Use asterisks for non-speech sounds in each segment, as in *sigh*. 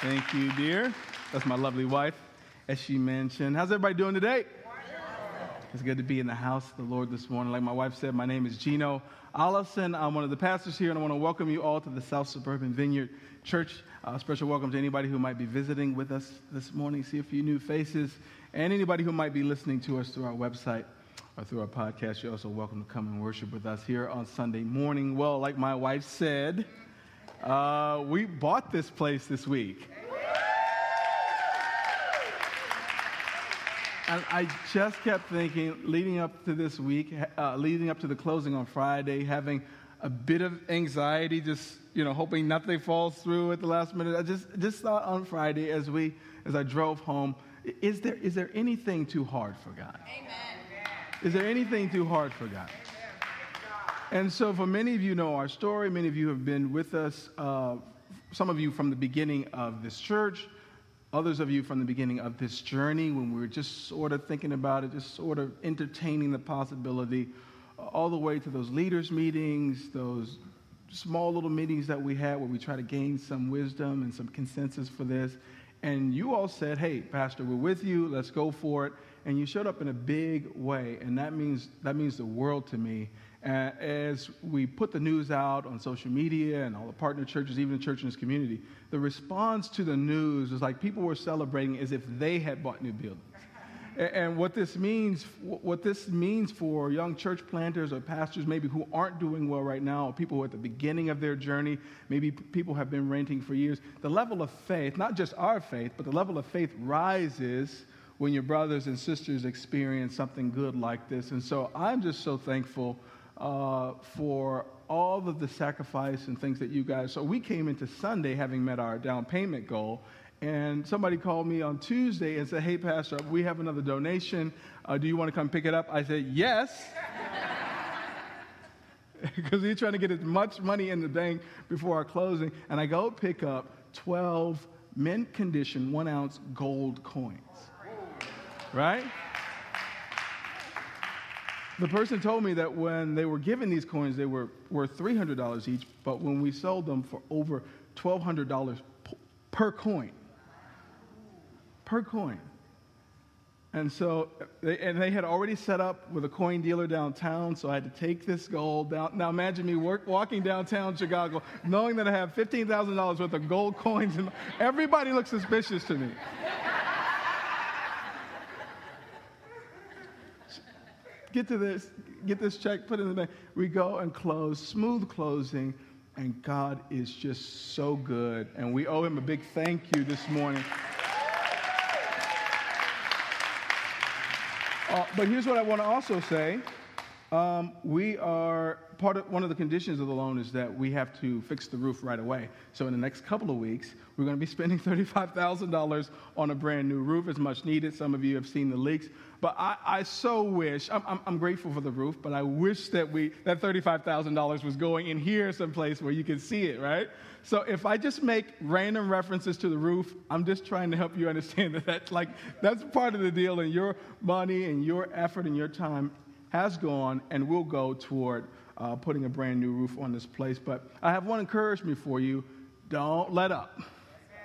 Thank you, dear. That's my lovely wife, as she mentioned. How's everybody doing today? It's good to be in the house of the Lord this morning. Like my wife said, my name is Gino Allison. I'm one of the pastors here, and I want to welcome you all to the South Suburban Vineyard Church. Uh, special welcome to anybody who might be visiting with us this morning. See a few new faces, and anybody who might be listening to us through our website or through our podcast. You're also welcome to come and worship with us here on Sunday morning. Well, like my wife said, uh, we bought this place this week. And I just kept thinking, leading up to this week, uh, leading up to the closing on Friday, having a bit of anxiety, just you know, hoping nothing falls through at the last minute. I just just thought on Friday as we as I drove home, is there is there anything too hard for God? Amen. Is there anything too hard for God? And so, for many of you know our story. Many of you have been with us. Uh, some of you from the beginning of this church. Others of you from the beginning of this journey, when we were just sort of thinking about it, just sort of entertaining the possibility, all the way to those leaders' meetings, those small little meetings that we had where we try to gain some wisdom and some consensus for this. And you all said, hey, Pastor, we're with you, let's go for it. And you showed up in a big way, and that means, that means the world to me Uh, as we put the news out on social media and all the partner churches, even the church in this community, the response to the news was like people were celebrating as if they had bought new buildings. And what this means, what this means for young church planters or pastors, maybe who aren't doing well right now, or people who are at the beginning of their journey, maybe people have been renting for years. The level of faith, not just our faith, but the level of faith rises when your brothers and sisters experience something good like this. And so I'm just so thankful uh, for all of the sacrifice and things that you guys. So we came into Sunday having met our down payment goal. And somebody called me on Tuesday and said, Hey, Pastor, we have another donation. Uh, do you want to come pick it up? I said, Yes. *laughs* Because he's trying to get as much money in the bank before our closing. And I go pick up 12 mint condition, one ounce gold coins. Right? The person told me that when they were given these coins, they were worth $300 each, but when we sold them for over $1,200 per coin, per coin. And so, they, and they had already set up with a coin dealer downtown, so I had to take this gold down. Now imagine me work, walking downtown Chicago, knowing that I have $15,000 worth of gold coins, and everybody looks suspicious to me. Get to this, get this check, put it in the bank. We go and close, smooth closing, and God is just so good. And we owe him a big thank you this morning. Uh, but here's what I want to also say. Um, we are part of one of the conditions of the loan is that we have to fix the roof right away. So in the next couple of weeks, we're going to be spending *laughs* $35,000 on a brand new roof. It's much needed. Some of you have seen the leaks. But I, I so wish, I'm, I'm, I'm, grateful for the roof, but I wish that we, that $35,000 was going in here someplace where you can see it, right? So if I just make random references to the roof, I'm just trying to help you understand *laughs* that that's like, that's part of the deal and your money and your effort and your time has gone and will go toward uh, putting a brand new roof on this place. But I have one encouragement for you. Don't let up,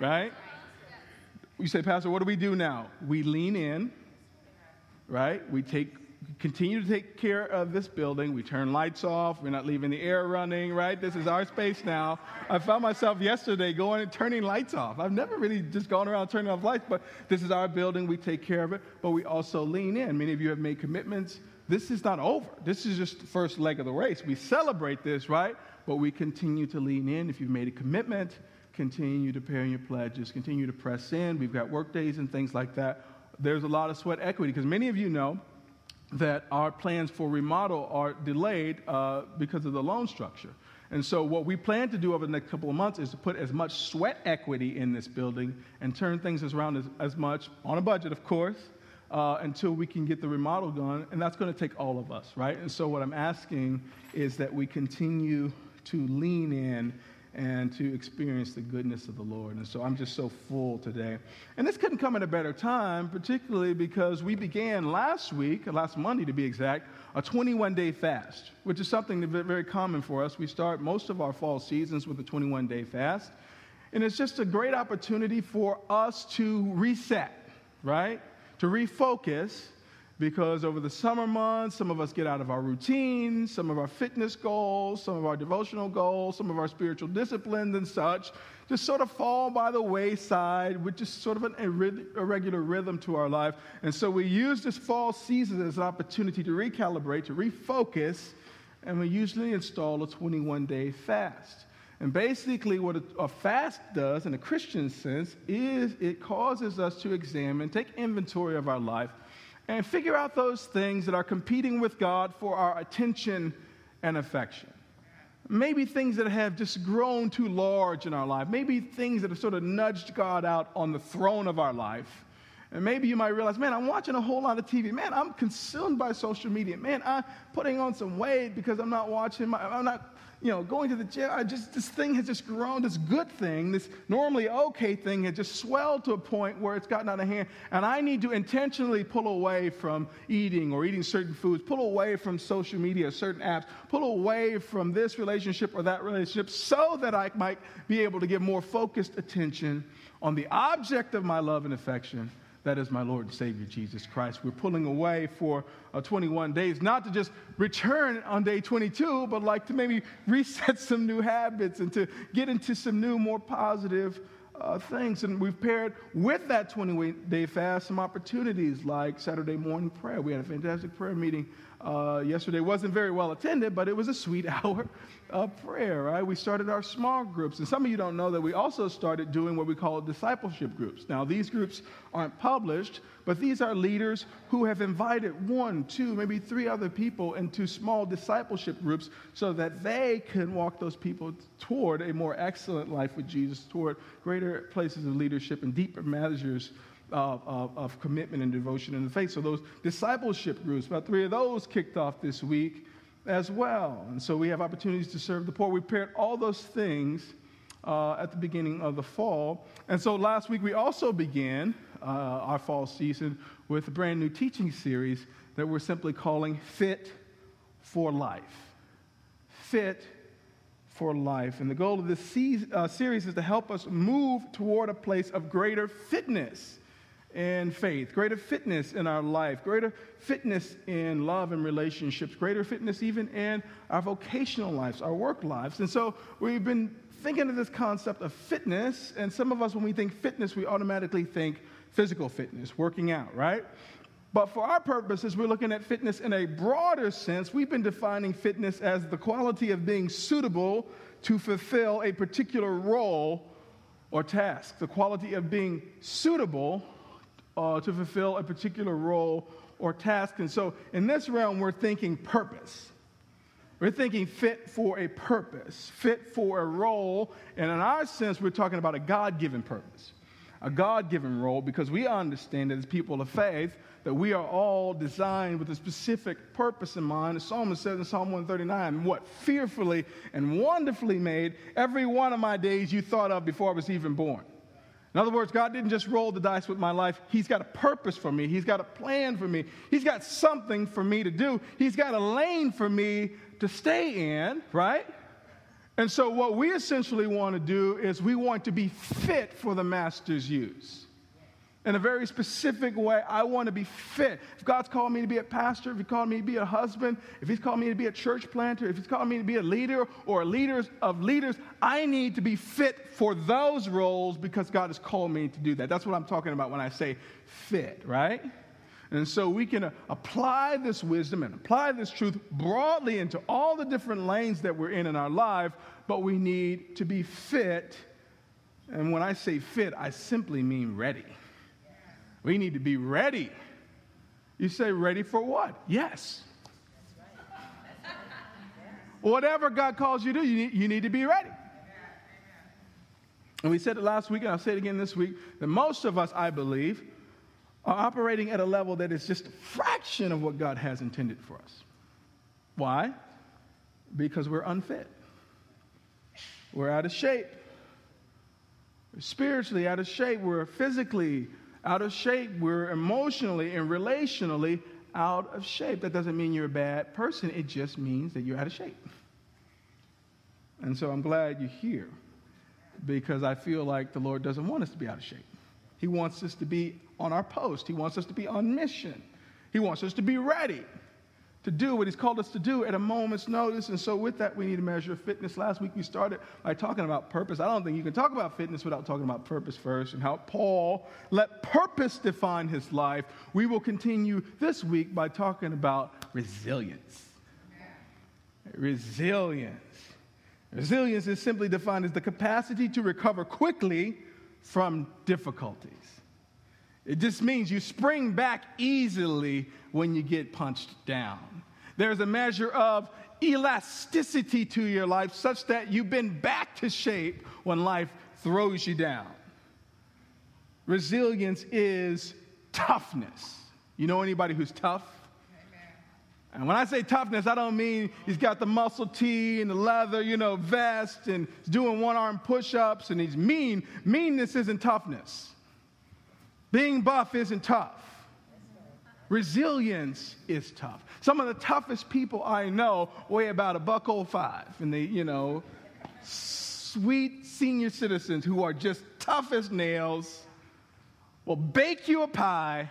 right? You say, Pastor, what do we do now? We lean in right? We take continue to take care of this building. We turn lights off. We're not leaving the air running, right? This is our space now. I found myself yesterday going and turning lights off. I've never really just gone around turning off lights, but this is our building. We take care of it, but we also lean in. Many of you have made commitments. This is not over. This is just the first leg of the race. We celebrate this, right? But we continue to lean in. If you've made a commitment, continue to pay your pledges, continue to press in. We've got work days and things like that there's a lot of sweat equity because many of you know that our plans for remodel are delayed uh, because of the loan structure. And so, what we plan to do over the next couple of months is to put as much sweat equity in this building and turn things around as, as much, on a budget, of course, uh, until we can get the remodel done. And that's going to take all of us, right? And so, what I'm asking is that we continue to lean in and to experience the goodness of the Lord. And so I'm just so full today. And this couldn't come at a better time, particularly because we began last week, last Monday to be exact, a 21 day fast, which is something that's very common for us. We start most of our fall seasons with a 21 day fast. And it's just a great opportunity for us to reset, right? To refocus because over the summer months, some of us get out of our routines, some of our fitness goals, some of our devotional goals, some of our spiritual disciplines and such just sort of fall by the wayside with just sort of an irregular rhythm to our life. And so we use this fall season as an opportunity to recalibrate, to refocus, and we usually install a 21 day fast. And basically, what a, fast does in a Christian sense is it causes us to examine, take inventory of our life, and figure out those things that are competing with God for our attention and affection. Maybe things that have just grown too large in our life. Maybe things that have sort of nudged God out on the throne of our life. And maybe you might realize, man, I'm watching a whole lot of TV. Man, I'm consumed by social media. Man, I'm putting on some weight because I'm not watching my, I'm not you know, going to the gym, I just, this thing has just grown, this good thing, this normally okay thing has just swelled to a point where it's gotten out of hand. And I need to intentionally pull away from eating or eating certain foods, pull away from social media, certain apps, pull away from this relationship or that relationship so that I might be able to give more focused attention on the object of my love and affection that is my Lord and Savior Jesus Christ. We're pulling away for uh, 21 days, not to just return on day 22, but like to maybe *laughs* reset some new habits and to get into some new, more positive uh, things. And we've paired with that 21 day fast some opportunities like Saturday morning prayer. We had a fantastic prayer meeting uh, yesterday wasn't very well attended, but it was a sweet *laughs* hour of prayer, right? We started our small groups. And some of you don't know that we also started doing what we call discipleship groups. Now, these groups aren't published, but these are leaders who have invited one, two, maybe three other people into small discipleship groups so that they can walk those people toward a more excellent life with Jesus, toward greater places of leadership and deeper measures of, of, commitment and devotion in the faith. So those discipleship groups, about three of those kicked off this week as well. And so we have opportunities to serve the poor. We paired all those things uh, at the beginning of the fall. And so last week we also began uh, our fall season with a brand new teaching series that we're simply calling Fit for Life. Fit for Life. And the goal of this uh, series is to help us move toward a place of greater fitness and faith, greater fitness in our life, greater fitness in love and relationships, greater fitness even in our vocational lives, our work lives. And so we've been thinking of this concept of fitness, and some of us, when we think fitness, we automatically think physical fitness, working out, right? But for our purposes, we're looking at fitness in a broader sense. We've been defining fitness as the quality of being suitable to fulfill a particular role or task, the quality of being suitable uh, to fulfill a particular role or task. And so in this realm, we're thinking purpose. We're thinking fit for a purpose, fit for a role. And in our sense, we're talking about a God given purpose, a God given role, because we understand that as people of faith, that we are all designed with a specific purpose in mind. The psalmist says in Psalm 139, What fearfully and wonderfully made every one of my days you thought of before I was even born. In other words, God didn't just roll the dice with my life. He's got a purpose for me. He's got a plan for me. He's got something for me to do. He's got a lane for me to stay in, right? And so, what we essentially want to do is we want to be fit for the master's use in a very specific way. I want to be fit. If God's called me to be a pastor, if He called me to be a husband, if He's called me to be a church planter, if He's called me to be a leader or a leader of leaders, I need to be fit for those roles because God has called me to do that. That's what I'm talking about when I say fit, right? And so we can uh, apply this wisdom and apply this truth broadly into all the different lanes that we're in in our life, but we need to be fit. And when I say fit, I simply mean ready. We need to be ready. You say, ready for what? Yes. Whatever God calls you to do, you need, to be ready. And we said it last week, and I'll say it again this week, that most of us, I believe, are operating at a level that is just a fraction of what God has intended for us. Why? Because we're unfit. We're out of shape. We're spiritually out of shape. We're physically out of shape. We're emotionally and relationally out of shape. That doesn't mean you're a bad person, it just means that you're out of shape. And so I'm glad you're here because I feel like the Lord doesn't want us to be out of shape. He wants us to be on our post, He wants us to be on mission, He wants us to be ready to do what He's called us to do at a moment's notice. And so, with that, we need a measure fitness. Last week, we started by talking about purpose. I don't think you can talk about fitness without talking about purpose first and how Paul let purpose define his life. We will continue this week by talking about resilience. Resilience. Resilience is simply defined as the capacity to recover quickly from difficulties. It just means you spring back easily when you get punched down. There's a measure of elasticity to your life such that you've been back to shape when life throws you down. Resilience is toughness. You know anybody who's tough? And when I say toughness, I don't mean he's got the muscle tee and the leather, you know, vest and he's doing one arm push ups and he's mean. Meanness isn't toughness. Being buff isn't tough. Resilience is tough. Some of the toughest people I know weigh about a buck old five, and they, you know, sweet senior citizens who are just tough as nails will bake you a pie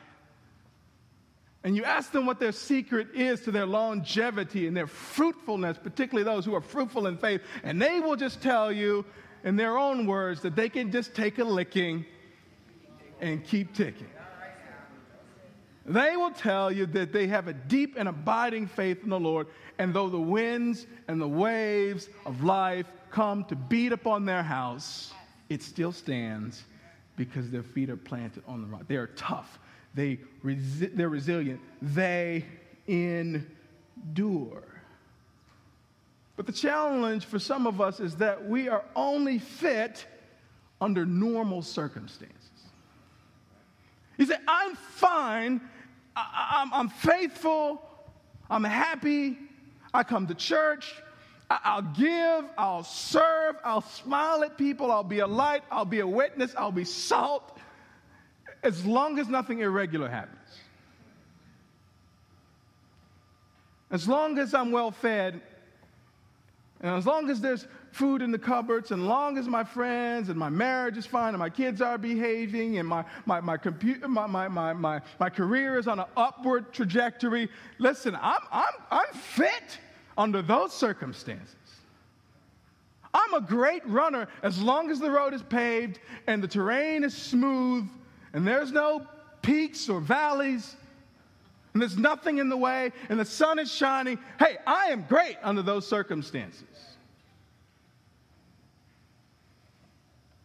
and you ask them what their secret is to their longevity and their fruitfulness, particularly those who are fruitful in faith, and they will just tell you in their own words that they can just take a licking and keep ticking. They will tell you that they have a deep and abiding faith in the Lord, and though the winds and the waves of life come to beat upon their house, it still stands because their feet are planted on the rock. They are tough they resi- they're resilient, they endure. But the challenge for some of us is that we are only fit under normal circumstances. You say, I'm fine, I- am faithful, I'm happy, I come to church, I- will give, I'll serve, I'll smile at people, I'll be a light, I'll be a witness, I'll be salt. As long as nothing irregular happens. As long as I'm well fed, and as long as there's food in the cupboards, and long as my friends and my marriage is fine, and my kids are behaving, and my, my, my, computer, my, my, my, my, my career is on an upward trajectory, listen, I'm, I'm, I'm fit under those circumstances. I'm a great runner as long as the road is paved and the terrain is smooth and there's no peaks or valleys, and there's nothing in the way, and the sun is shining, hey, I am great under those circumstances.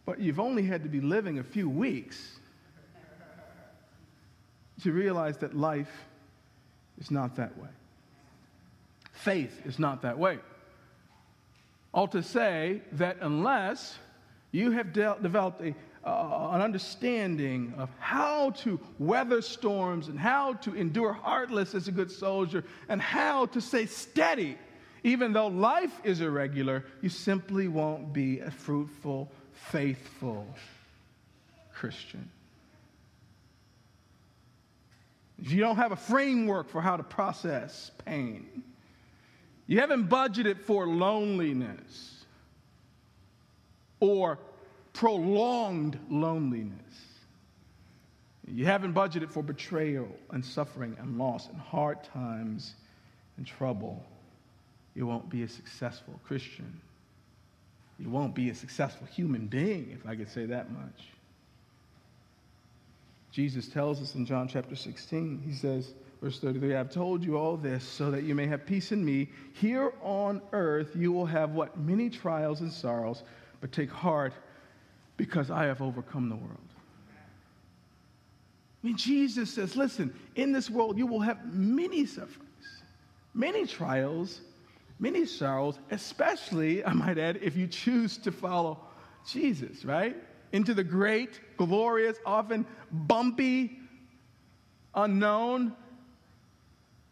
But you've only had to be living a few weeks to realize that life is not that way. Faith is not that way. All to say that unless you have de- developed a uh, an understanding of how to weather storms and how to endure heartless as a good soldier and how to stay steady. Even though life is irregular, you simply won't be a fruitful, faithful Christian. If you don't have a framework for how to process pain, you haven't budgeted for loneliness or prolonged loneliness. You haven't budgeted for betrayal and suffering and loss and hard times and trouble. You won't be a successful Christian. You won't be a successful human being, if I could say that much. Jesus tells us in John chapter 16, he says, verse 33, I've told you all this so that you may have peace in me. Here on earth you will have what? Many trials and sorrows, but take heart because I have overcome the world. I mean, Jesus says, listen, in this world you will have many sufferings, many trials, many sorrows, especially, I might add, if you choose to follow Jesus, right? Into the great, glorious, often bumpy, unknown.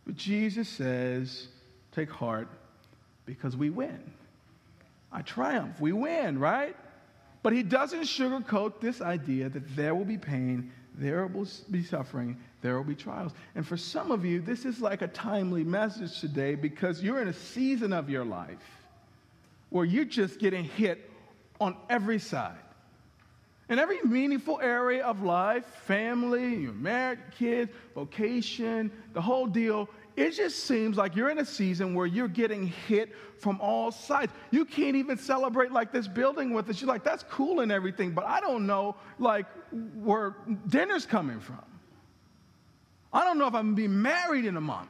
But Jesus says, take heart because we win. I triumph. We win, right? But he doesn't sugarcoat this idea that there will be pain, there will be suffering, there will be trials. And for some of you, this is like a timely message today because you're in a season of your life where you're just getting hit on every side. In every meaningful area of life, family, your married, kids, vocation, the whole deal, it just seems like you're in a season where you're getting hit from all sides. You can't even celebrate like this building with us. You're like, that's cool and everything, but I don't know like where dinner's coming from. I don't know if I'm gonna be married in a month.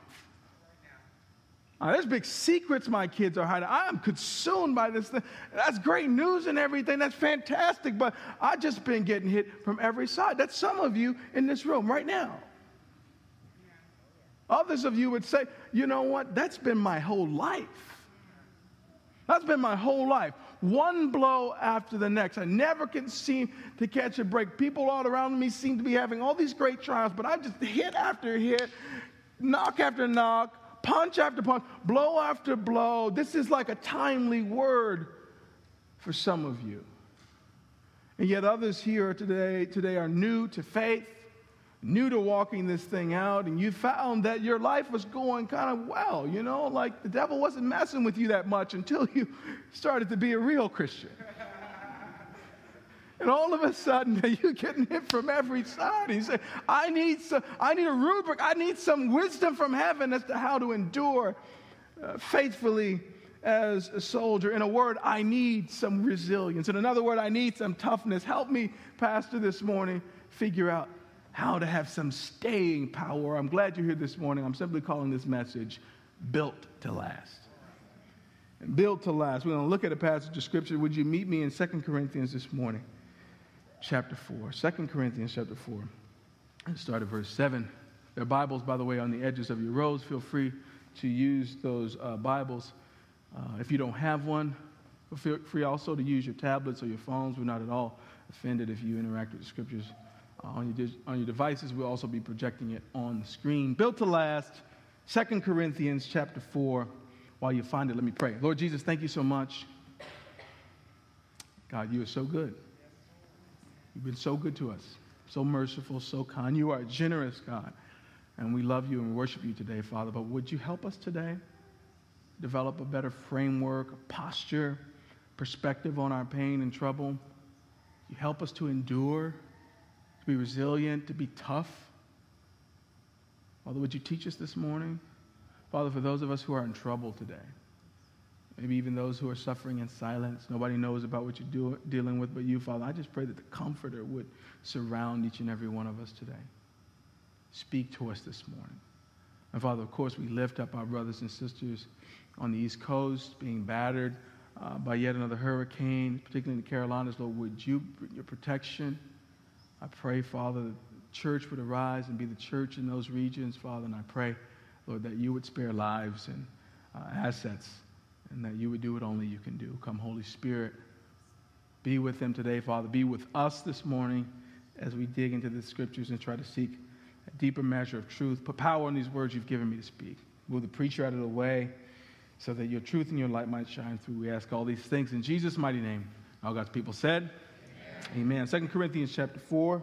Uh, there's big secrets my kids are hiding. I'm consumed by this thing. That's great news and everything. That's fantastic. But I've just been getting hit from every side. That's some of you in this room right now. Others of you would say, you know what? That's been my whole life. That's been my whole life. One blow after the next. I never can seem to catch a break. People all around me seem to be having all these great trials, but I just hit after hit, knock after knock, punch after punch, blow after blow. This is like a timely word for some of you. And yet others here today, today are new to faith, new to walking this thing out, and you found that your life was going kind of well, you know, like the devil wasn't messing with you that much until you started to be a real Christian. And all of a sudden, *laughs* you're getting hit from every side. He said, I need, some, I need a rubric. I need some wisdom from heaven as to how to endure uh, faithfully as a soldier. In a word, I need some resilience. In another word, I need some toughness. Help me, Pastor, this morning figure out how to have some staying power. I'm glad you're here this morning. I'm simply calling this message Built to Last. Built to last. We're going to look at a passage of scripture. Would you meet me in 2 Corinthians this morning? chapter 4. 2 Corinthians chapter 4. And start at verse 7. There are Bibles, by the way, on the edges of your rows. Feel free to use those uh, Bibles. Uh, if you don't have one, feel free also to use your tablets or your phones. We're not at all offended if you interact with the scriptures Uh, on, your, on your devices. We'll also be projecting it on the screen. Built to last, 2 Corinthians chapter 4. While you find it, let me pray. Lord Jesus, thank you so much. God, you are so good. You've been so good to us, so merciful, so kind. You are a generous God, and we love you and worship you today, Father. But would you help us today develop a better framework, a posture, perspective on our pain and trouble? You help us to endure, be resilient, to be tough. Father, would you teach us this morning? Father, for those of us who are in trouble today, maybe even those who are suffering in silence. Nobody knows about what you're do, dealing with but you, Father. I just pray that the Comforter would surround each and every one of us today. Speak to us this morning. And Father, of course, we lift up our brothers and sisters on the East Coast being battered uh, by yet another hurricane, particularly in the Carolinas. Lord, would you bring your protection? I pray, Father, the church would arise and be the church in those regions, Father. And I pray, Lord, that you would spare lives and uh, assets and that you would do what only you can do. Come, Holy Spirit, be with them today, Father. Be with us this morning as we dig into the scriptures and try to seek a deeper measure of truth. Put power in these words you've given me to speak. Move the preacher out of the way so that your truth and your light might shine through. We ask all these things in Jesus' mighty name. All God's people said, Amen. Amen. 2 Corinthians chapter 4,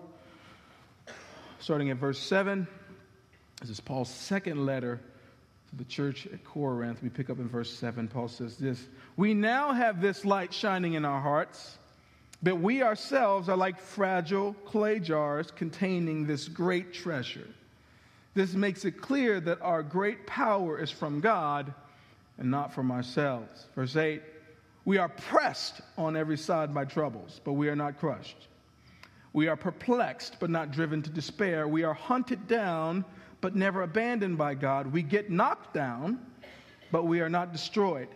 starting at verse 7. This is Paul's second letter to the church at Corinth. We pick up in verse 7. Paul says this We now have this light shining in our hearts, but we ourselves are like fragile clay jars containing this great treasure. This makes it clear that our great power is from God and not from ourselves. Verse 8 We are pressed on every side by troubles, but we are not crushed. We are perplexed, but not driven to despair. We are hunted down but never abandoned by God. We get knocked down, but we are not destroyed.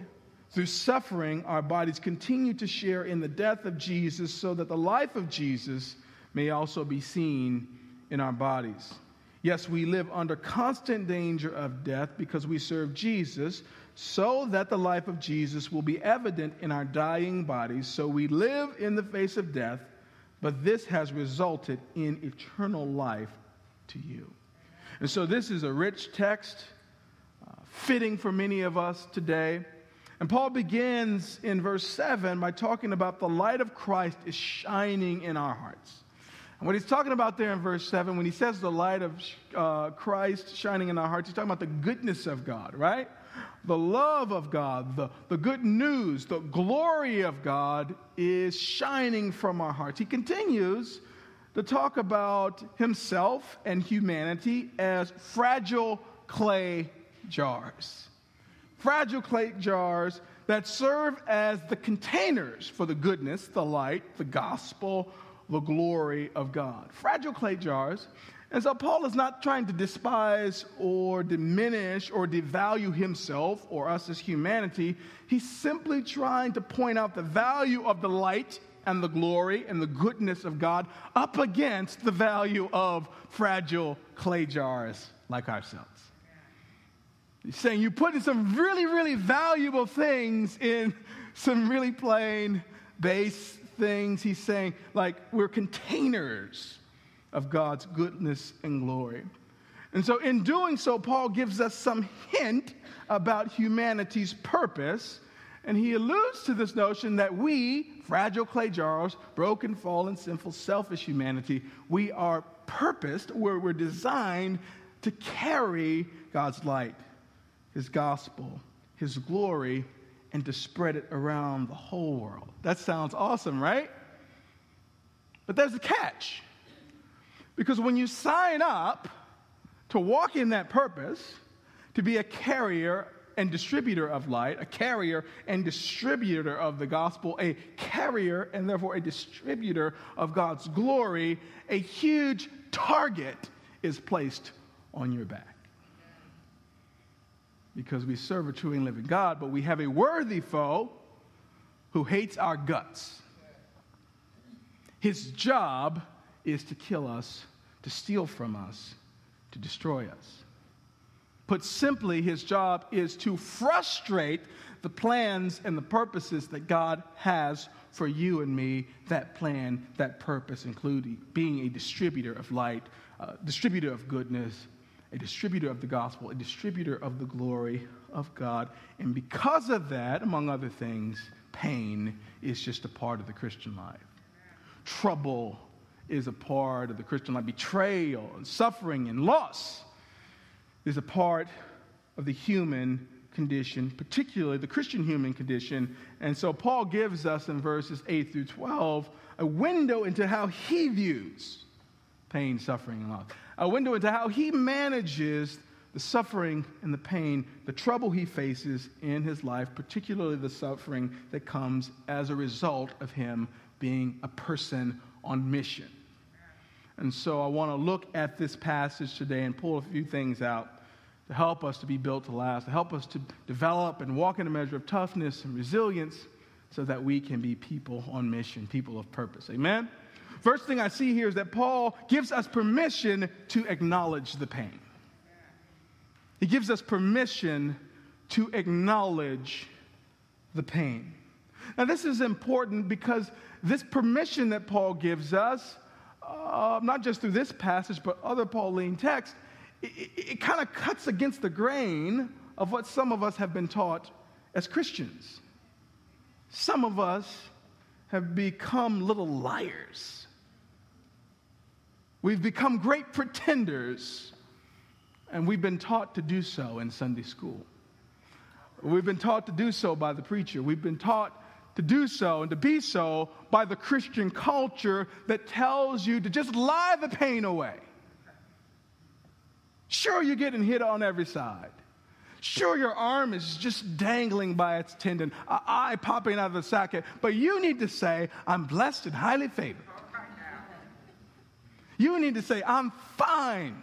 Through suffering, our bodies continue to share in the death of Jesus so that the life of Jesus may also be seen in our bodies. Yes, we live under constant danger of death because we serve Jesus, so that the life of Jesus will be evident in our dying bodies. So we live in the face of death, but this has resulted in eternal life to you. And so this is a rich text, uh, fitting for many of us today. And Paul begins in verse 7 by talking about the light of Christ is shining in our hearts. And what he's talking about there in verse 7, when he says the light of uh, Christ shining in our hearts, he's talking about the goodness of God, right? The love of God, the, the good news, the glory of God is shining from our hearts. He continues to talk about himself and humanity as fragile clay jars. Fragile clay jars that serve as the containers for the goodness, the light, the gospel, the glory of God. Fragile clay jars. And so Paul is not trying to despise or diminish or devalue himself or us as humanity. He's simply trying to point out the value of the light and the glory and the goodness of God up against the value of fragile clay jars like ourselves. He's saying you put in some really, really valuable things in some really plain base things. He's saying, like, we're containers of God's goodness and glory. And so, in doing so, Paul gives us some hint about humanity's purpose. And he alludes to this notion that we, fragile clay jars, broken, fallen, sinful, selfish humanity, we are purposed, where we're designed to carry God's light, His gospel, His glory, and to spread it around the whole world. That sounds awesome, right? But there's a catch. Because when you sign up to walk in that purpose, to be a carrier and distributor of light, a carrier and distributor of the gospel, a carrier and therefore a distributor of God's glory, a huge target is placed on your back. Because we serve a true and living God, but we have a worthy foe who hates our guts. His job is to kill us, to steal from us, to destroy us. Put simply, his job is to frustrate the plans and the purposes that God has for you and me. That plan, that purpose, including being a distributor of light, a distributor of goodness, a distributor of the gospel, a distributor of the glory of God. And because of that, among other things, pain is just a part of the Christian life. Trouble is a part of the Christian life. Betrayal and suffering and loss is a part of the human condition, particularly the Christian human condition. And so Paul gives us in verses 8 through 12 a window into how he views pain, suffering, and loss, a window into how he manages the suffering and the pain, the trouble he faces in his life, particularly the suffering that comes as a result of him being a person on mission. And so I want to look at this passage today and pull a few things out to help us to be built to last, to help us to develop and walk in a measure of toughness and resilience so that we can be people on mission, people of purpose. Amen? First thing I see here is that Paul gives us permission to acknowledge the pain. He gives us permission to acknowledge the pain. Now, this is important because this permission that Paul gives us, uh, not just through this passage, but other Pauline texts, it, it, it kind of cuts against the grain of what some of us have been taught as Christians. Some of us have become little liars. We've become great pretenders, and we've been taught to do so in Sunday school. We've been taught to do so by the preacher. We've been taught to do so and to be so by the Christian culture that tells you to just lie the pain away. Sure, you're getting hit on every side. Sure, your arm is just dangling by its tendon, an eye popping out of the socket, but you need to say, I'm blessed and highly favored. You need to say, I'm fine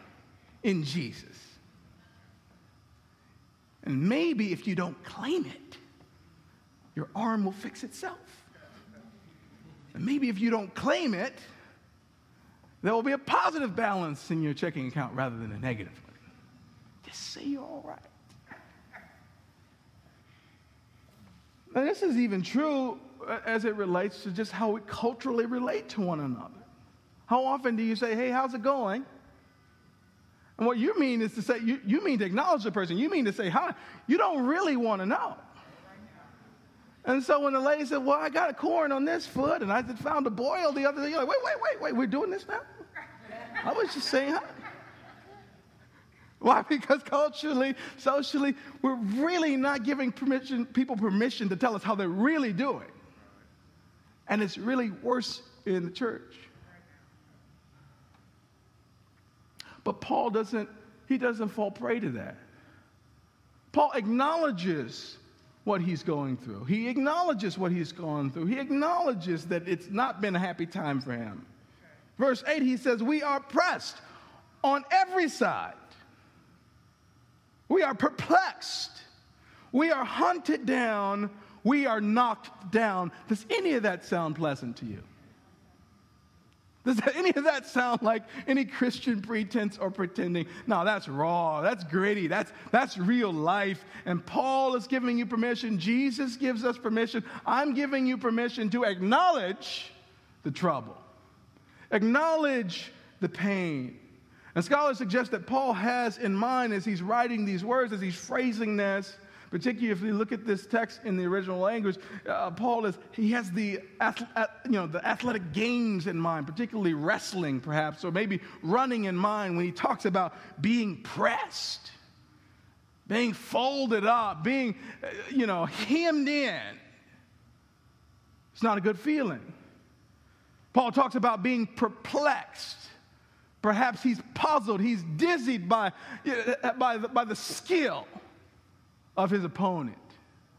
in Jesus. And maybe if you don't claim it, your arm will fix itself. And maybe if you don't claim it, there will be a positive balance in your checking account rather than a negative one. Just say you're all right. And this is even true uh, as it relates to just how we culturally relate to one another. How often do you say, hey, how's it going? And what you mean is to say, you, you mean to acknowledge the person. You mean to say hi. You don't really want to know. And so when the lady said, Well, I got a corn on this foot, and I found a boil the other day, you're like, Wait, wait, wait, wait, we're doing this now? I was just saying hi. Why? *laughs* Because culturally, socially, we're really not giving permission, people permission to tell us how they're really doing. And it's really worse in the church. But Paul doesn't, he doesn't fall prey to that. Paul acknowledges what he's going through. He acknowledges what he's gone through. He acknowledges that it's not been a happy time for him. Verse 8, he says, We are pressed on every side. We are perplexed. We are hunted down. We are knocked down. Does any of that sound pleasant to you? Does any of that sound like any Christian pretense or pretending? No, that's raw. That's gritty. That's, that's real life. And Paul is giving you permission. Jesus gives us permission. I'm giving you permission to acknowledge the trouble, acknowledge the pain. And scholars suggest that Paul has in mind as he's writing these words, as he's phrasing this, particularly if you look at this text in the original language, uh, Paul is, he has the, you know, the athletic games in mind, particularly wrestling perhaps, or maybe running in mind when he talks about being pressed, being folded up, being, uh, you know, hemmed in. It's not a good feeling. Paul talks about being perplexed. Perhaps he's puzzled, he's dizzied by, by, the, by the skill of his opponent.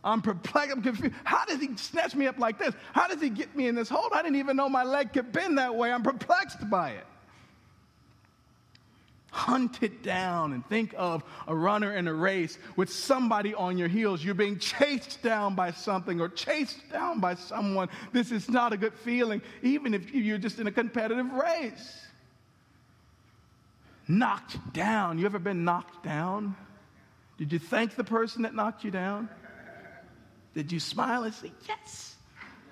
I'm perplexed, I'm confused. How does he snatch me up like this? How does he get me in this hold? I didn't even know my leg could bend that way. I'm perplexed by it. Hunt it down and think of a runner in a race with somebody on your heels. You're being chased down by something or chased down by someone. This is not a good feeling, even if you're just in a competitive race. Knocked down. You ever been knocked down? Did you thank the person that knocked you down? Did you smile and say, Yes,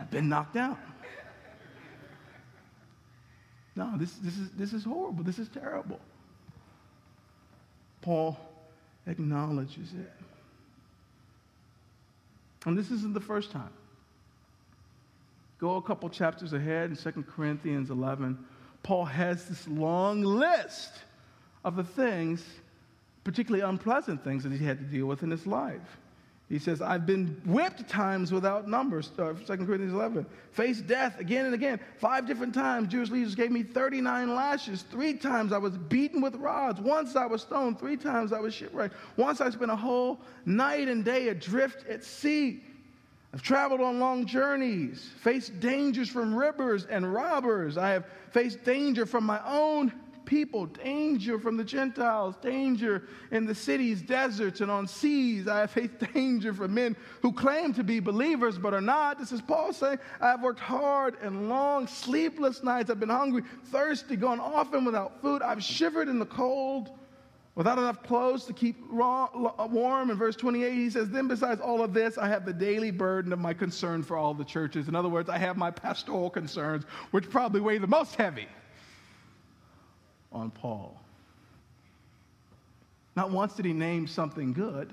I've been knocked down? No, this, this, is, this is horrible. This is terrible. Paul acknowledges it. And this isn't the first time. Go a couple chapters ahead in 2 Corinthians 11. Paul has this long list of the things particularly unpleasant things that he had to deal with in his life. He says, I've been whipped times without numbers, uh, 2 Corinthians 11. Faced death again and again. Five different times, Jewish leaders gave me 39 lashes. Three times I was beaten with rods. Once I was stoned. Three times I was shipwrecked. Once I spent a whole night and day adrift at sea. I've traveled on long journeys, faced dangers from rivers and robbers. I have faced danger from my own people, danger from the Gentiles, danger in the cities, deserts, and on seas. I have faced *laughs* danger from men who claim to be believers but are not. This is Paul saying, I have worked hard and long, sleepless nights. I've been hungry, thirsty, gone often without food. I've shivered in the cold without enough clothes to keep uh, warm. In verse 28, he says, Then besides all of this, I have the daily burden of my concern for all the churches. In other words, I have my pastoral concerns, which probably weigh the most heavy on Paul. Not once did he name something good.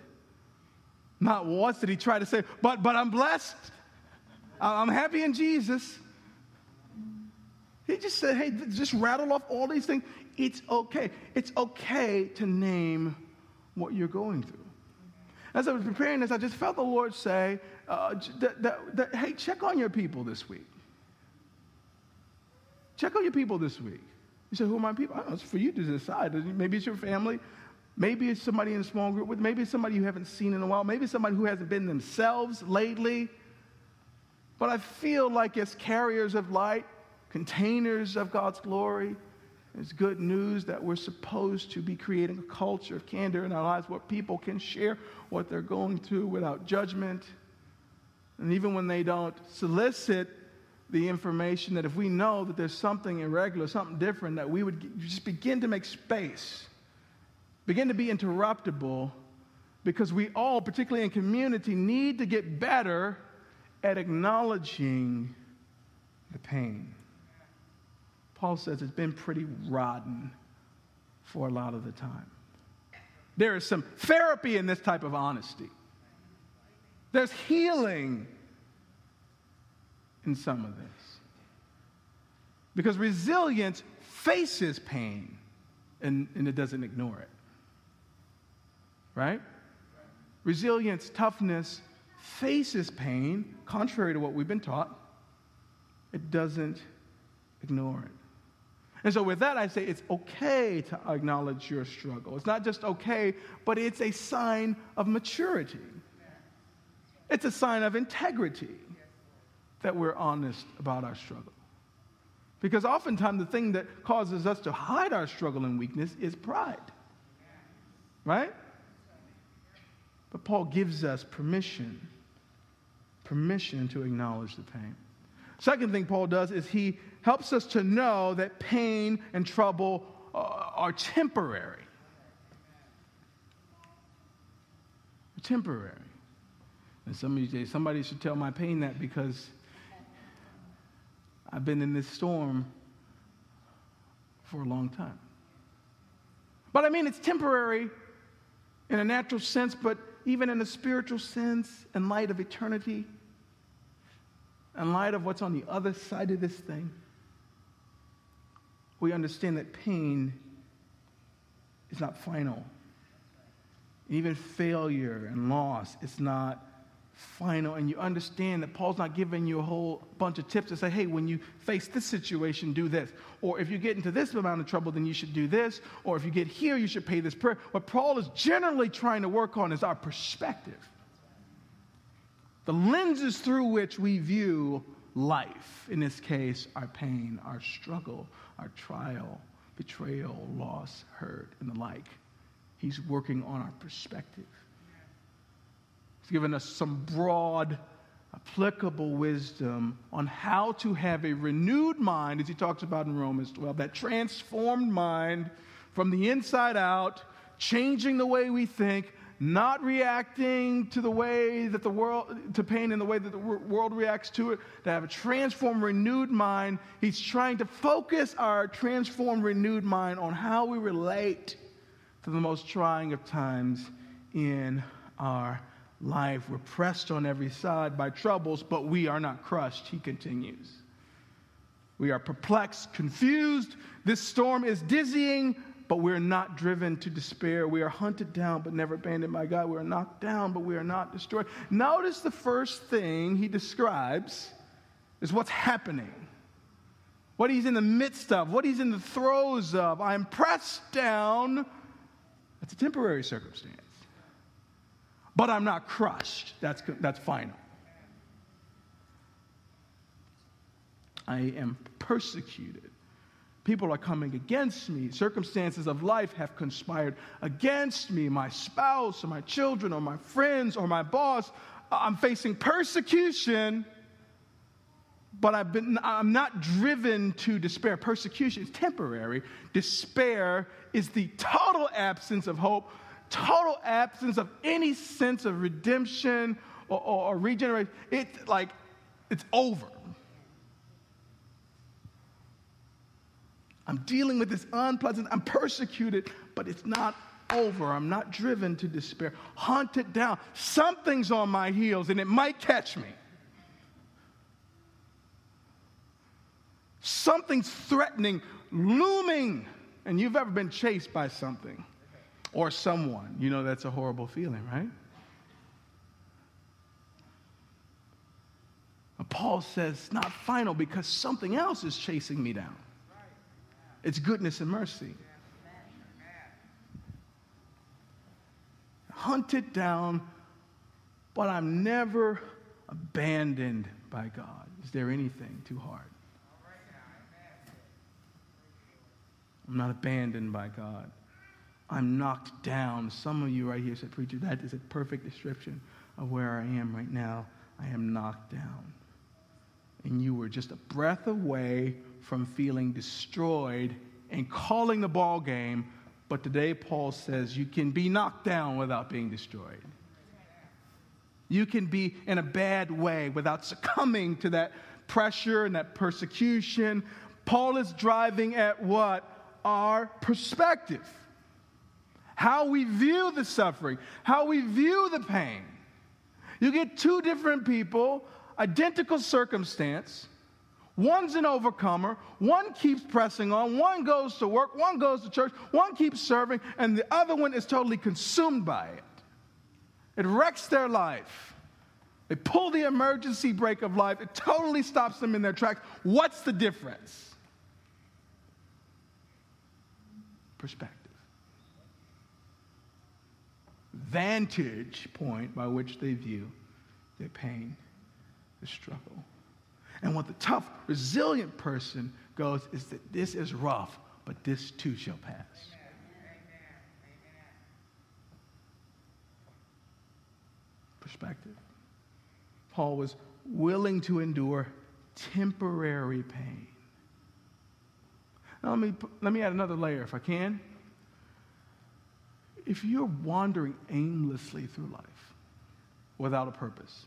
Not once did he try to say, but, but I'm blessed. I'm happy in Jesus. He just said, hey, just rattle off all these things. It's okay. It's okay to name what you're going through. As I was preparing this, I just felt the Lord say, uh, that, that, that, hey, check on your people this week. Check on your people this week. You say, who are my people? Know, it's for you to decide. Maybe it's your family. Maybe it's somebody in a small group with. Maybe it's somebody you haven't seen in a while. Maybe somebody who hasn't been themselves lately. But I feel like as carriers of light, containers of God's glory, it's good news that we're supposed to be creating a culture of candor in our lives where people can share what they're going through without judgment. And even when they don't solicit the information that if we know that there's something irregular, something different, that we would just begin to make space, begin to be interruptible, because we all, particularly in community, need to get better at acknowledging the pain. Paul says it's been pretty rotten for a lot of the time. There is some therapy in this type of honesty. There's healing in some of this. Because resilience faces pain and, and it doesn't ignore it. right? Resilience, toughness faces pain, contrary to what we've been taught. It doesn't ignore it. And so, with that, I say it's okay to acknowledge your struggle. It's not just okay, but it's a sign of maturity. It's a sign of integrity that we're honest about our struggle. Because oftentimes, the thing that causes us to hide our struggle and weakness is pride. Right? But Paul gives us permission, permission to acknowledge the pain. Second thing Paul does is he helps us to know that pain and trouble uh, are temporary. Temporary. And some of you say, somebody should tell my pain that because I've been in this storm for a long time. But I mean, it's temporary in a natural sense, but even in a spiritual sense, in light of eternity, in light of what's on the other side of this thing, we understand that pain is not final. Even failure and loss is not final. And you understand that Paul's not giving you a whole bunch of tips to say, hey, when you face this situation, do this. Or if you get into this amount of trouble, then you should do this. Or if you get here, you should pay this prayer. What Paul is generally trying to work on is our perspective the lenses through which we view life. In this case, our pain, our struggle, our trial, betrayal, loss, hurt, and the like. He's working on our perspective. Given us some broad, applicable wisdom on how to have a renewed mind, as he talks about in Romans 12, that transformed mind from the inside out, changing the way we think, not reacting to the way that the world, to pain in the way that the world reacts to it, to have a transformed, renewed mind. He's trying to focus our transformed, renewed mind on how we relate to the most trying of times in our life. We're pressed on every side by troubles, but we are not crushed, he continues. We are perplexed, confused. This storm is dizzying, but we're not driven to despair. We are hunted down, but never abandoned by God. We are knocked down, but we are not destroyed. Notice the first thing he describes is what's happening, what he's in the midst of, what he's in the throes of. I'm pressed down. That's a temporary circumstance. But I'm not crushed. That's, that's final. I am persecuted People are coming against me. Circumstances of life have conspired against me. My spouse, or my children, or my friends, or my boss. I'm facing persecution, but I've been, I'm not driven to despair. Persecution is temporary. Despair is the total absence of hope, total absence of any sense of redemption or, or, or regeneration. It's like, it's over. I'm dealing with this unpleasant, I'm persecuted, but it's not over. I'm not driven to despair. Hunted down. Something's on my heels and it might catch me. Something's threatening, looming. And you've ever been chased by something or someone. You know that's a horrible feeling, right? Paul says, not final because something else is chasing me down. It's goodness and mercy. Hunted down, but I'm never abandoned by God. Is there anything too hard? I'm not abandoned by God. I'm knocked down. Some of you right here said, Preacher, that is a perfect description of where I am right now. I am knocked down. And you were just a breath away from feeling destroyed and calling the ball game. But today, Paul says you can be knocked down without being destroyed. You can be in a bad way without succumbing to that pressure and that persecution. Paul is driving at what? Our perspective. How we view the suffering, how we view the pain. You get two different people, identical circumstance, One's an overcomer, one keeps pressing on, one goes to work, one goes to church, one keeps serving, and the other one is totally consumed by it. It wrecks their life. They pull the emergency brake of life, it totally stops them in their tracks. What's the difference? Perspective. Vantage point by which they view their pain, their struggle. And what the tough, resilient person goes is that this is rough, but this too shall pass. Perspective. Paul was willing to endure temporary pain. Now, let me, let me add another layer if I can. If you're wandering aimlessly through life without a purpose,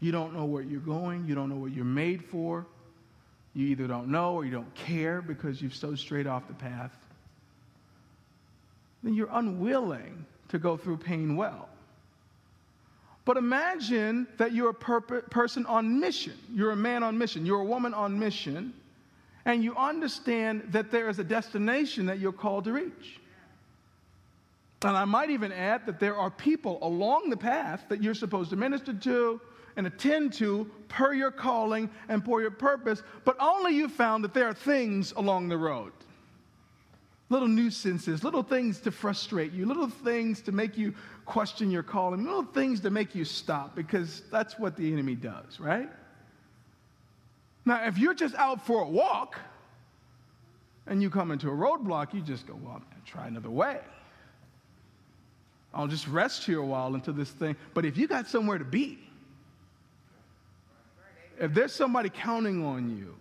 you don't know where you're going. You don't know what you're made for. You either don't know or you don't care because you've so straight off the path. Then you're unwilling to go through pain well. But imagine that you're a per- person on mission. You're a man on mission. You're a woman on mission. And you understand that there is a destination that you're called to reach. And I might even add that there are people along the path that you're supposed to minister to, and attend to per your calling and per your purpose, but only you found that there are things along the road. Little nuisances, little things to frustrate you, little things to make you question your calling, little things to make you stop because that's what the enemy does, right? Now, if you're just out for a walk and you come into a roadblock, you just go, well, I'm try another way. I'll just rest here a while until this thing. But if you got somewhere to be, if there's somebody counting on you,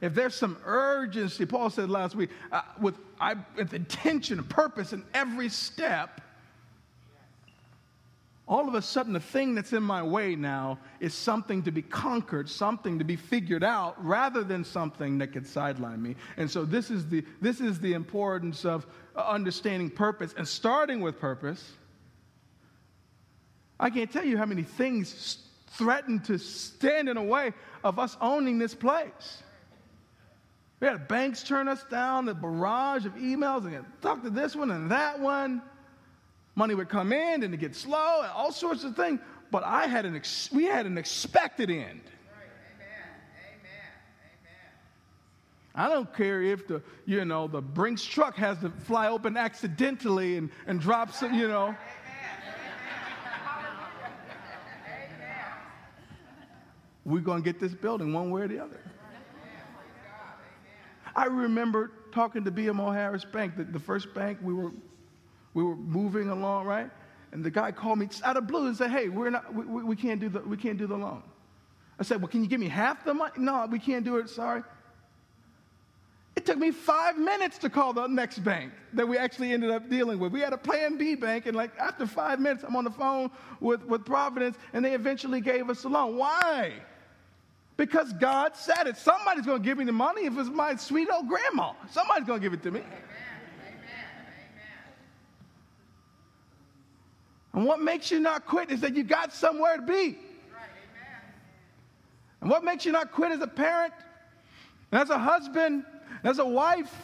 if there's some urgency, Paul said last week, uh, with, I, with intention and purpose in every step, all of a sudden the thing that's in my way now is something to be conquered, something to be figured out, rather than something that could sideline me. And so this is the, this is the importance of understanding purpose and starting with purpose. I can't tell you how many things threatened to stand in the way of us owning this place. We had banks turn us down, the barrage of emails, and talk to this one and that one. Money would come in and it get slow, and all sorts of things. But I had an ex- we had an expected end. I don't care if the, you know, the Brinks truck has to fly open accidentally and, and drop some, you know. We're going to get this building one way or the other. I remember talking to BMO Harris Bank, the, the first bank we were, we were moving along, right? And the guy called me out of blue and said, "Hey, we're not, we, we, can't do the, we can't do the loan." I said, "Well, can you give me half the money?" No, we can't do it. Sorry. It took me five minutes to call the next bank that we actually ended up dealing with. We had a Plan B bank, and like after five minutes, I'm on the phone with, with Providence, and they eventually gave us a loan. Why? Because God said it. Somebody's going to give me the money if it's my sweet old grandma. Somebody's going to give it to me. Amen. And what makes you not quit is that you got somewhere to be. And what makes you not quit as a parent, as a husband, as a wife,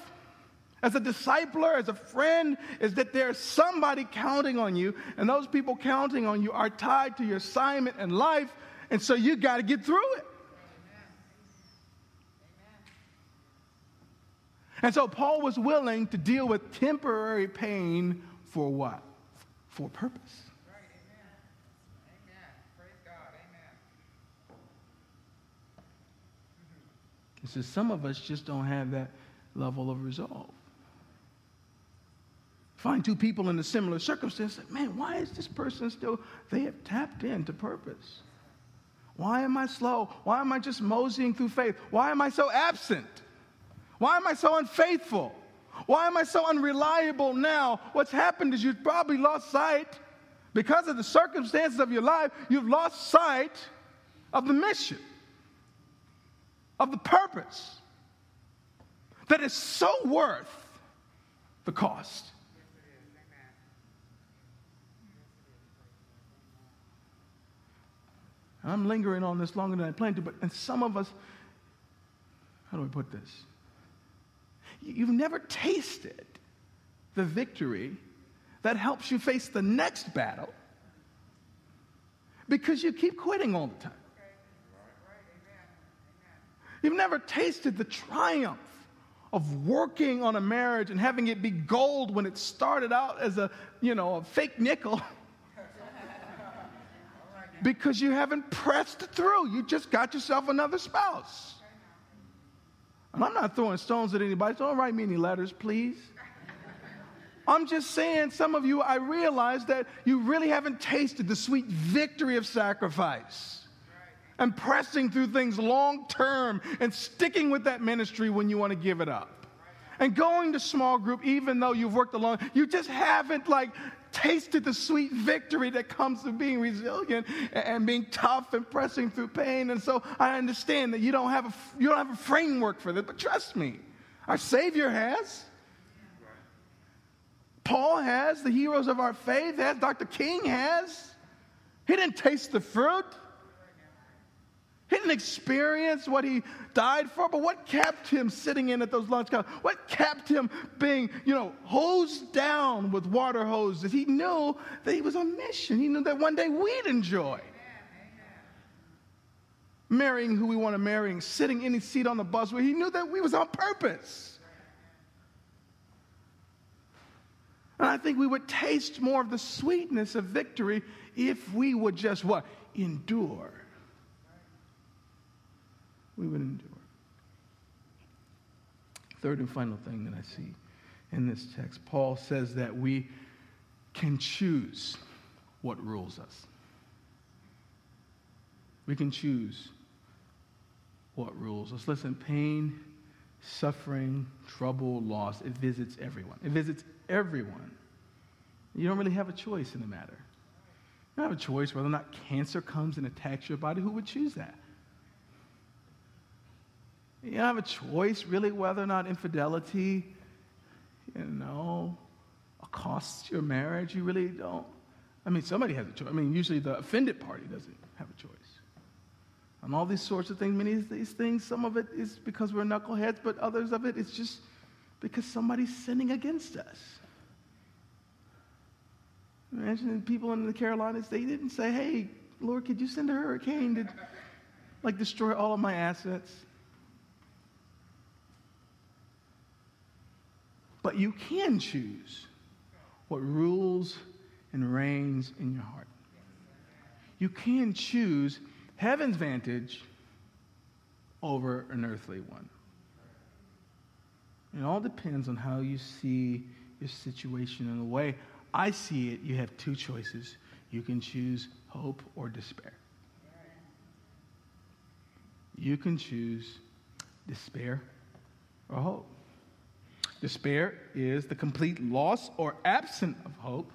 as a discipler, as a friend, is that there's somebody counting on you, and those people counting on you are tied to your assignment in life, and so you got to get through it. And so Paul was willing to deal with temporary pain for what? For purpose. Right, amen. Amen. Praise God. Amen. Says some of us just don't have that level of resolve. Find two people in a similar circumstance, man, why is this person still, they have tapped into purpose. Why am I slow? Why am I just moseying through faith? Why am I so absent? Why am I so unfaithful? Why am I so unreliable now? What's happened is you've probably lost sight because of the circumstances of your life, you've lost sight of the mission, of the purpose that is so worth the cost. I'm lingering on this longer than I planned to, but and some of us how do I put this? You've never tasted the victory that helps you face the next battle because you keep quitting all the time. You've never tasted the triumph of working on a marriage and having it be gold when it started out as a, you know, a fake nickel. *laughs* because you haven't pressed through. You just got yourself another spouse. And I'm not throwing stones at anybody, so don't write me any letters, please. I'm just saying, some of you, I realize that you really haven't tasted the sweet victory of sacrifice and pressing through things long term and sticking with that ministry when you want to give it up. And going to small group, even though you've worked alone, you just haven't like tasted the sweet victory that comes from being resilient and being tough and pressing through pain. And so I understand that you don't have a, you don't have a framework for this, but trust me, our Savior has. Paul has, the heroes of our faith has, Dr. King has. He didn't taste the fruit. He didn't experience what he died for, but what kept him sitting in at those lunch counters? What kept him being, you know, hosed down with water hoses? He knew that he was on mission. He knew that one day we'd enjoy marrying who we want to marry, and sitting in any seat on the bus where he knew that we was on purpose. And I think we would taste more of the sweetness of victory if we would just what? Endure we would endure. Third and final thing that I see in this text, Paul says that we can choose what rules us. We can choose what rules us. Listen, pain, suffering, trouble, loss, it visits everyone. It visits everyone. You don't really have a choice in the matter. You don't have a choice whether or not cancer comes and attacks your body. Who would choose that? You don't have a choice, really, whether or not infidelity, you know, costs your marriage. You really don't. I mean, somebody has a choice. I mean, usually the offended party doesn't have a choice. And all these sorts of things, many of these things, some of it is because we're knuckleheads, but others of it is just because somebody's sinning against us. Imagine people in the Carolinas, they didn't say, hey, Lord, could you send a hurricane to like destroy all of my assets? But you can choose what rules and reigns in your heart. You can choose heaven's vantage over an earthly one. It all depends on how you see your situation. And the way I see it, you have two choices. You can choose hope or despair. You can choose despair or hope. Despair is the complete loss or absence of hope.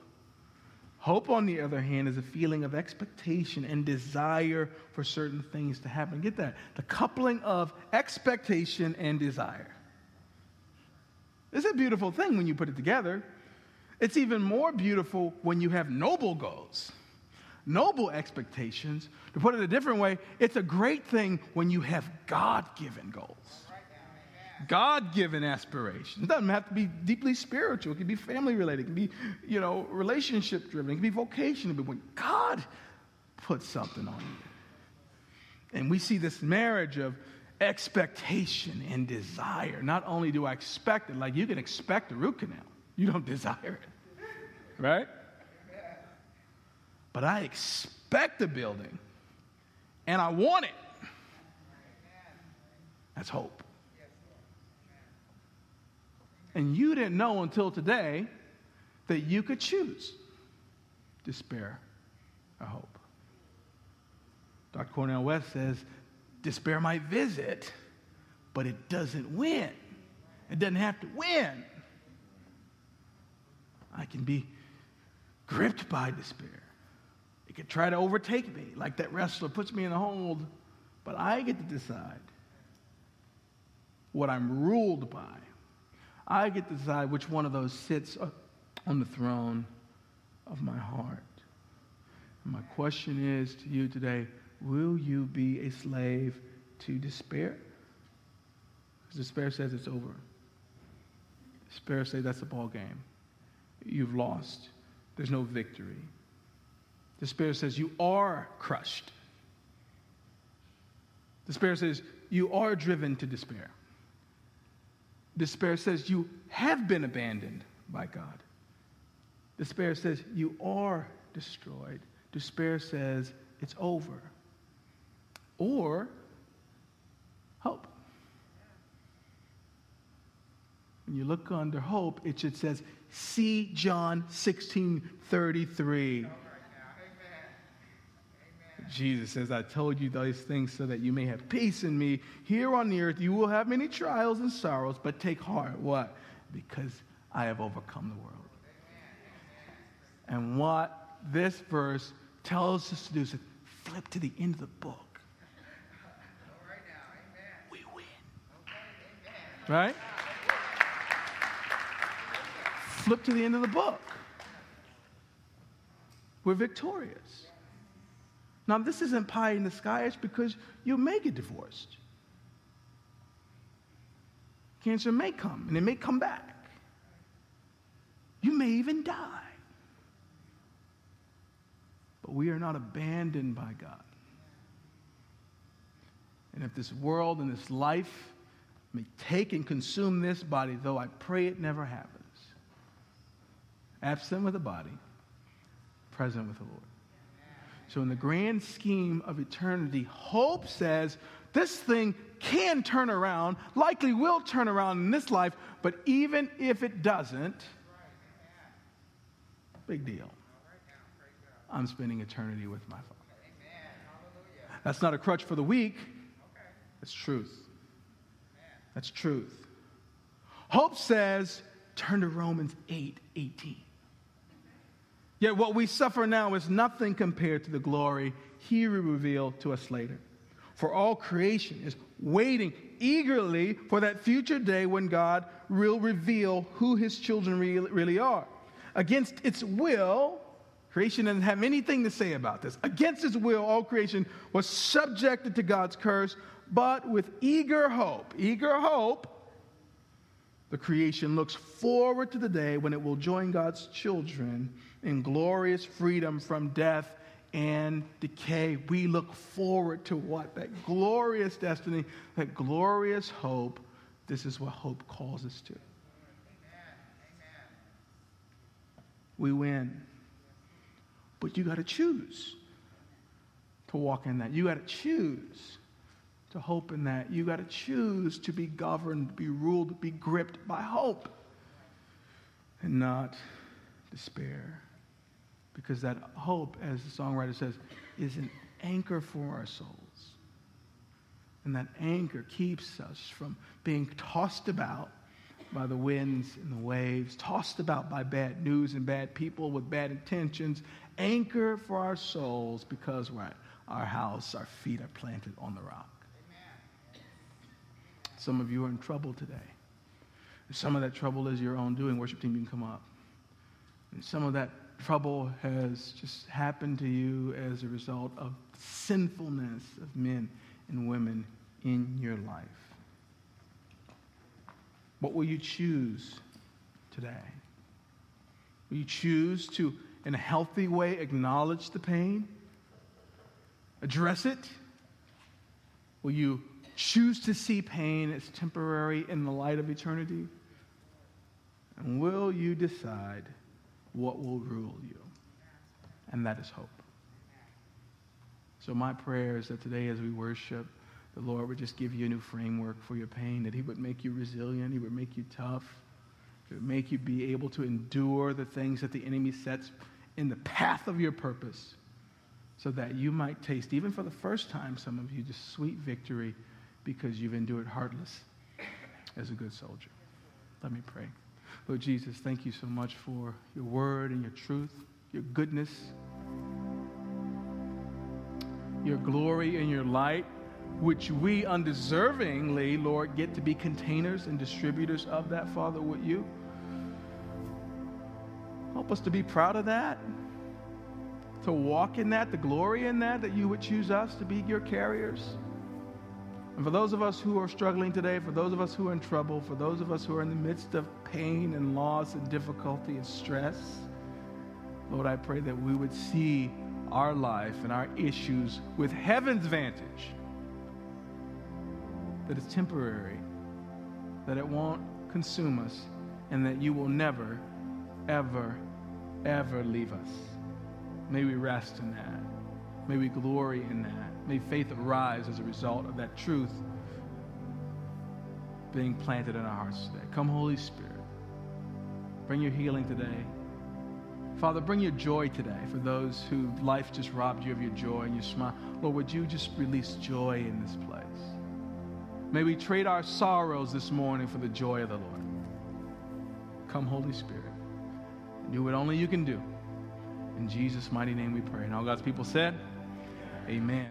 Hope, on the other hand, is a feeling of expectation and desire for certain things to happen. Get that? The coupling of expectation and desire. It's a beautiful thing when you put it together. It's even more beautiful when you have noble goals, noble expectations. To put it a different way, it's a great thing when you have God given goals. God given aspirations. It doesn't have to be deeply spiritual. It can be family related. It can be, you know, relationship driven. It can be vocational. But when God puts something on you, and we see this marriage of expectation and desire. Not only do I expect it, like you can expect a root canal, you don't *laughs* desire it, right? But I expect a building and I want it. That's hope. And you didn't know until today that you could choose despair or hope. Dr. Cornel West says despair might visit, but it doesn't win. It doesn't have to win. I can be gripped by despair. It can try to overtake me, like that wrestler puts me in a hold, but I get to decide what I'm ruled by. I get to decide which one of those sits on the throne of my heart. And my question is to you today will you be a slave to despair? Because despair says it's over. Despair says that's a ball game. You've lost. There's no victory. Despair says you are crushed. Despair says you are driven to despair. Despair says you have been abandoned by God. Despair says you are destroyed. Despair says it's over. Or hope. When you look under hope, it should says, see John 16 33. Jesus says, I told you those things so that you may have peace in me. Here on the earth, you will have many trials and sorrows, but take heart. What? Because I have overcome the world. And what this verse tells us to do is flip to the end of the book. We win. Right? Flip to the end of the book. We're victorious. Now, this isn't pie in the sky, it's because you may get divorced. Cancer may come, and it may come back. You may even die. But we are not abandoned by God. And if this world and this life may take and consume this body, though I pray it never happens, absent with the body, present with the Lord. So, in the grand scheme of eternity, hope says this thing can turn around, likely will turn around in this life, but even if it doesn't, big deal. I'm spending eternity with my Father. That's not a crutch for the weak, that's truth. That's truth. Hope says, turn to Romans 8 18. Yet what we suffer now is nothing compared to the glory he will reveal to us later. For all creation is waiting eagerly for that future day when God will reveal who his children really are. Against its will, creation doesn't have anything to say about this. Against its will, all creation was subjected to God's curse, but with eager hope, eager hope, the creation looks forward to the day when it will join God's children in glorious freedom from death and decay. We look forward to what? That glorious destiny, that glorious hope. This is what hope calls us to. We win. But you got to choose to walk in that. You got to choose to hope in that. You got to choose to be governed, be ruled, be gripped by hope and not despair. Because that hope, as the songwriter says, is an anchor for our souls. And that anchor keeps us from being tossed about by the winds and the waves, tossed about by bad news and bad people with bad intentions. Anchor for our souls because what? Our house, our feet are planted on the rock. Some of you are in trouble today. Some of that trouble is your own doing. Worship team, you can come up. And some of that trouble has just happened to you as a result of sinfulness of men and women in your life. What will you choose today? Will you choose to, in a healthy way, acknowledge the pain? Address it? Will you choose to see pain as temporary in the light of eternity? And will you decide what will rule you? And that is hope. So, my prayer is that today, as we worship, the Lord would just give you a new framework for your pain, that He would make you resilient, He would make you tough, He would make you be able to endure the things that the enemy sets in the path of your purpose, so that you might taste, even for the first time, some of you, just sweet victory because you've endured heartless as a good soldier. Let me pray. Lord Jesus, thank you so much for your word and your truth, your goodness, your glory and your light, which we undeservingly, Lord, get to be containers and distributors of that, Father, with you. Help us to be proud of that, to walk in that, the glory in that, that you would choose us to be your carriers. And for those of us who are struggling today, for those of us who are in trouble, for those of us who are in the midst of pain and loss and difficulty and stress, Lord, I pray that we would see our life and our issues with heaven's vantage, that it's temporary, that it won't consume us, and that you will never, ever, ever leave us. May we rest in that. May we glory in that. May faith arise as a result of that truth being planted in our hearts today. Come, Holy Spirit. Bring your healing today. Father, bring your joy today for those who life just robbed you of your joy and your smile. Lord, would you just release joy in this place? May we trade our sorrows this morning for the joy of the Lord. Come, Holy Spirit. Do what only you can do. In Jesus' mighty name we pray. And all God's people said, Amen.